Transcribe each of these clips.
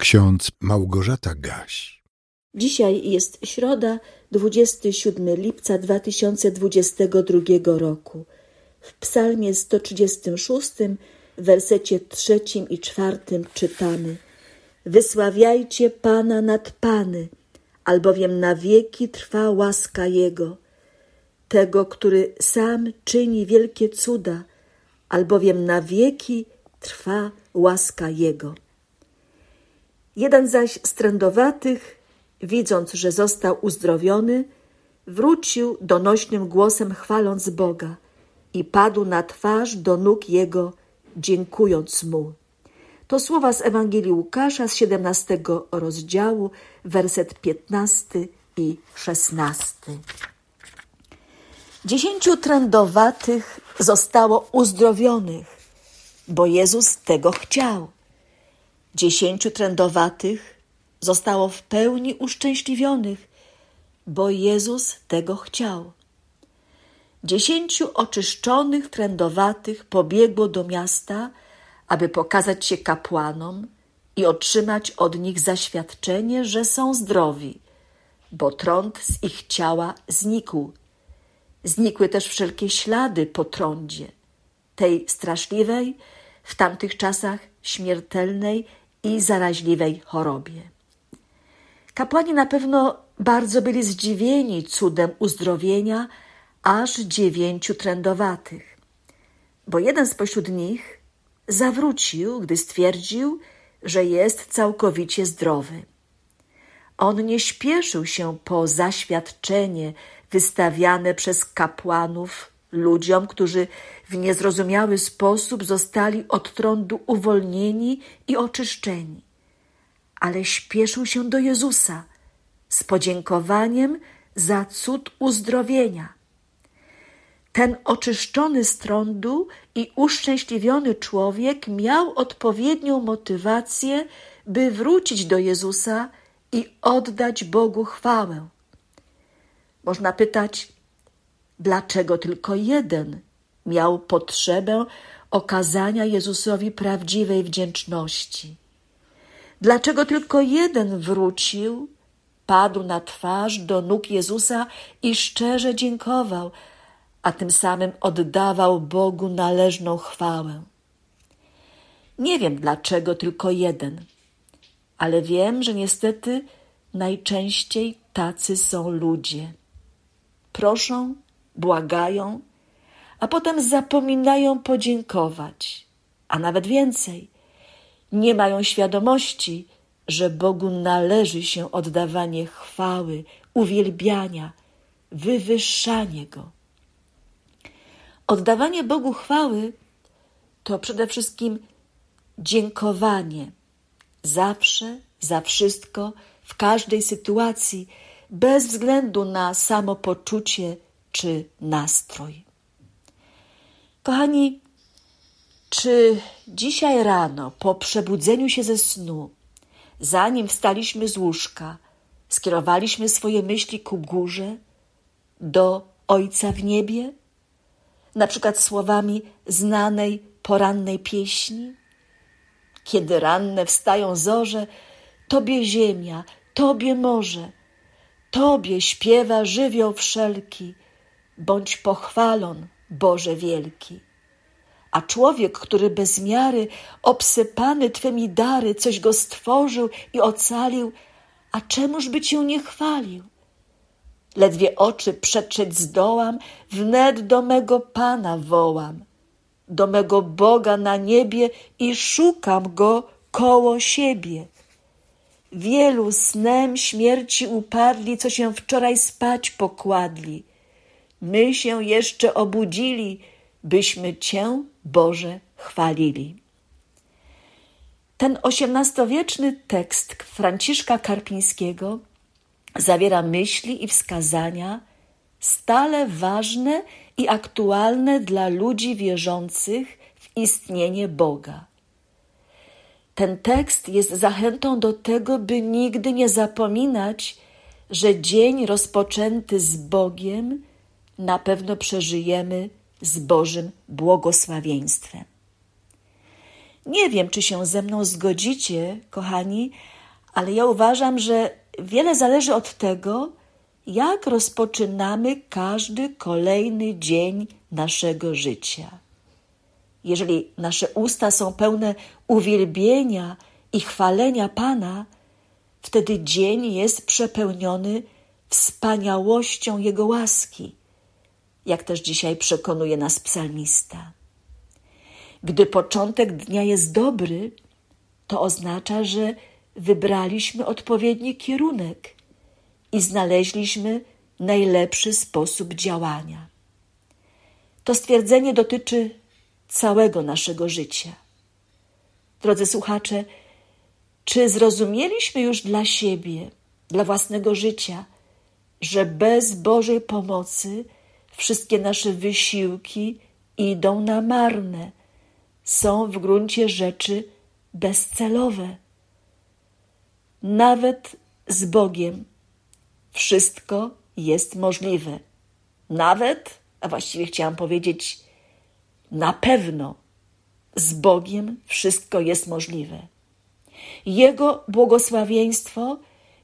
Ksiądz Małgorzata Gaś. Dzisiaj jest środa, 27 lipca 2022 roku. W psalmie 136, w wersecie trzecim i czwartym czytamy Wysławiajcie Pana nad Pany, albowiem na wieki trwa łaska Jego. Tego, który sam czyni wielkie cuda, albowiem na wieki trwa łaska Jego. Jeden zaś z trędowatych, widząc, że został uzdrowiony, wrócił donośnym głosem chwaląc Boga i padł na twarz do nóg Jego, dziękując Mu. To słowa z Ewangelii Łukasza z 17 rozdziału, werset 15 i 16. Dziesięciu trędowatych zostało uzdrowionych, bo Jezus tego chciał. Dziesięciu trędowatych zostało w pełni uszczęśliwionych, bo Jezus tego chciał. Dziesięciu oczyszczonych trędowatych pobiegło do miasta, aby pokazać się kapłanom i otrzymać od nich zaświadczenie, że są zdrowi, bo trąd z ich ciała znikł. Znikły też wszelkie ślady po trądzie, tej straszliwej, w tamtych czasach śmiertelnej i zaraźliwej chorobie. Kapłani na pewno bardzo byli zdziwieni cudem uzdrowienia aż dziewięciu trędowatych, bo jeden spośród nich zawrócił, gdy stwierdził, że jest całkowicie zdrowy. On nie śpieszył się po zaświadczenie wystawiane przez kapłanów ludziom, którzy w niezrozumiały sposób zostali od trądu uwolnieni i oczyszczeni. Ale śpieszył się do Jezusa z podziękowaniem za cud uzdrowienia. Ten oczyszczony z trądu i uszczęśliwiony człowiek miał odpowiednią motywację, by wrócić do Jezusa i oddać Bogu chwałę. Można pytać, dlaczego tylko jeden miał potrzebę okazania Jezusowi prawdziwej wdzięczności. Dlaczego tylko jeden wrócił, padł na twarz do nóg Jezusa i szczerze dziękował, a tym samym oddawał Bogu należną chwałę. Nie wiem dlaczego tylko jeden, ale wiem, że niestety najczęściej tacy są ludzie. Proszą, błagają, a potem zapominają podziękować, a nawet więcej. Nie mają świadomości, że Bogu należy się oddawanie chwały, uwielbiania, wywyższanie Go. Oddawanie Bogu chwały to przede wszystkim dziękowanie zawsze, za wszystko, w każdej sytuacji, bez względu na samopoczucie czy nastrój. Kochani, czy dzisiaj rano, po przebudzeniu się ze snu, zanim wstaliśmy z łóżka, skierowaliśmy swoje myśli ku górze, do Ojca w niebie? Na przykład słowami znanej porannej pieśni? Kiedy ranne wstają zorze, Tobie ziemia, Tobie morze, Tobie śpiewa żywioł wszelki, bądź pochwalon, Boże wielki. A człowiek, który bez miary, obsypany Twymi dary, coś go stworzył i ocalił, a czemuż by Cię nie chwalił? Ledwie oczy przetrzeć zdołam, wnet do mego Pana wołam, do mego Boga na niebie i szukam Go koło siebie. Wielu snem śmierci upadli, co się wczoraj spać pokładli. My się jeszcze obudzili, byśmy Cię, Boże, chwalili. Ten osiemnastowieczny tekst Franciszka Karpińskiego zawiera myśli i wskazania stale ważne i aktualne dla ludzi wierzących w istnienie Boga. Ten tekst jest zachętą do tego, by nigdy nie zapominać, że dzień rozpoczęty z Bogiem na pewno przeżyjemy z Bożym błogosławieństwem. Nie wiem, czy się ze mną zgodzicie, kochani, ale ja uważam, że wiele zależy od tego, jak rozpoczynamy każdy kolejny dzień naszego życia. Jeżeli nasze usta są pełne uwielbienia i chwalenia Pana, wtedy dzień jest przepełniony wspaniałością Jego łaski, jak też dzisiaj przekonuje nas psalmista. Gdy początek dnia jest dobry, to oznacza, że wybraliśmy odpowiedni kierunek i znaleźliśmy najlepszy sposób działania. To stwierdzenie dotyczy całego naszego życia. Drodzy słuchacze, czy zrozumieliśmy już dla siebie, dla własnego życia, że bez Bożej pomocy wszystkie nasze wysiłki idą na marne, są w gruncie rzeczy bezcelowe? Nawet z Bogiem wszystko jest możliwe. Nawet, a właściwie chciałam powiedzieć, na pewno z Bogiem wszystko jest możliwe. Jego błogosławieństwo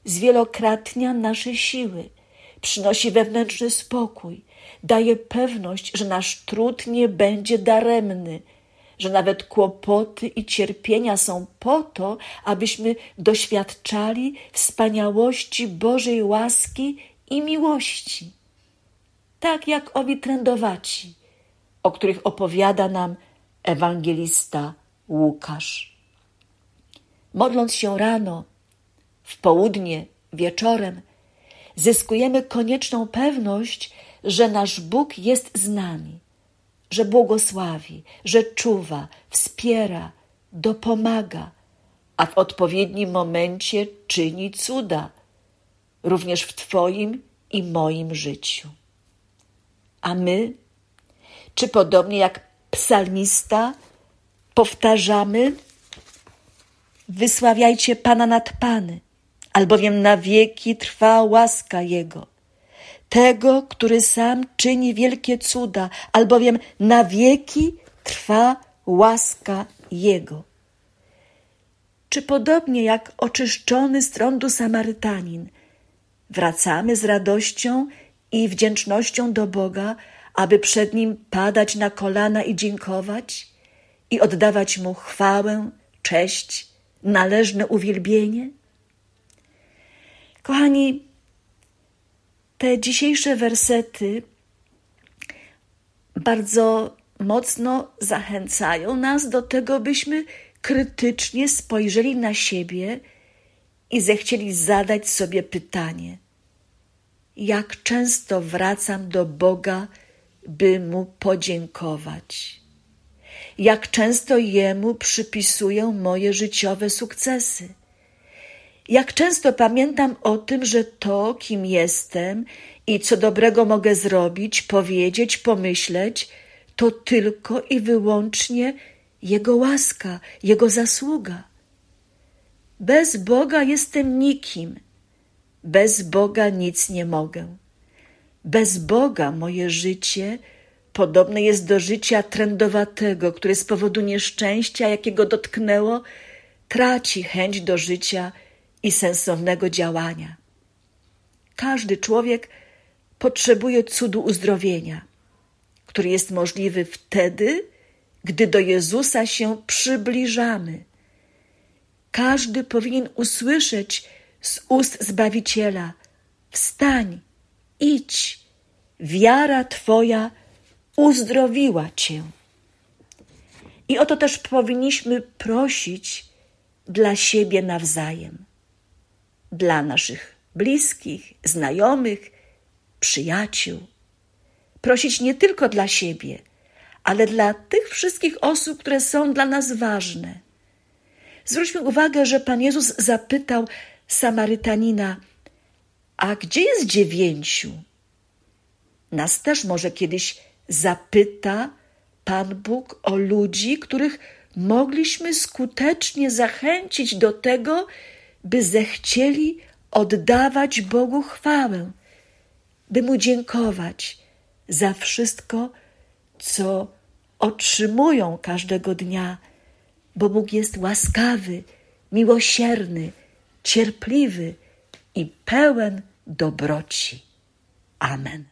zwielokrotnia nasze siły, przynosi wewnętrzny spokój, daje pewność, że nasz trud nie będzie daremny, że nawet kłopoty i cierpienia są po to, abyśmy doświadczali wspaniałości Bożej łaski i miłości. Tak jak owi trędowaci, o których opowiada nam ewangelista Łukasz. Modląc się rano, w południe, wieczorem, zyskujemy konieczną pewność, że nasz Bóg jest z nami że błogosławi, że czuwa, wspiera, dopomaga, a w odpowiednim momencie czyni cuda, również w Twoim i moim życiu. A my, czy podobnie jak psalmista, powtarzamy: Wysławiajcie Pana nad Pany, albowiem na wieki trwa łaska Jego tego, który sam czyni wielkie cuda, albowiem na wieki trwa łaska Jego. Czy podobnie jak oczyszczony z trądu Samarytanin, wracamy z radością i wdzięcznością do Boga, aby przed Nim padać na kolana i dziękować i oddawać Mu chwałę, cześć, należne uwielbienie? Kochani, te dzisiejsze wersety bardzo mocno zachęcają nas do tego, byśmy krytycznie spojrzeli na siebie i zechcieli zadać sobie pytanie: jak często wracam do Boga, by Mu podziękować? Jak często Jemu przypisuję moje życiowe sukcesy? Jak często pamiętam o tym, że to, kim jestem i co dobrego mogę zrobić, powiedzieć, pomyśleć, to tylko i wyłącznie Jego łaska, Jego zasługa. Bez Boga jestem nikim. Bez Boga nic nie mogę. Bez Boga moje życie podobne jest do życia trędowatego, które z powodu nieszczęścia, jakiego dotknęło, traci chęć do życia i sensownego działania. Każdy człowiek potrzebuje cudu uzdrowienia, który jest możliwy wtedy, gdy do Jezusa się przybliżamy. Każdy powinien usłyszeć z ust Zbawiciela: Wstań, idź, wiara Twoja uzdrowiła Cię. I o to też powinniśmy prosić dla siebie nawzajem dla naszych bliskich, znajomych, przyjaciół. Prosić nie tylko dla siebie, ale dla tych wszystkich osób, które są dla nas ważne. Zwróćmy uwagę, że Pan Jezus zapytał Samarytanina: A gdzie jest dziewięciu? Nas też może kiedyś zapyta Pan Bóg o ludzi, których mogliśmy skutecznie zachęcić do tego, by zechcieli oddawać Bogu chwałę, by Mu dziękować za wszystko, co otrzymują każdego dnia bo Bóg jest łaskawy, miłosierny, cierpliwy i pełen dobroci. Amen.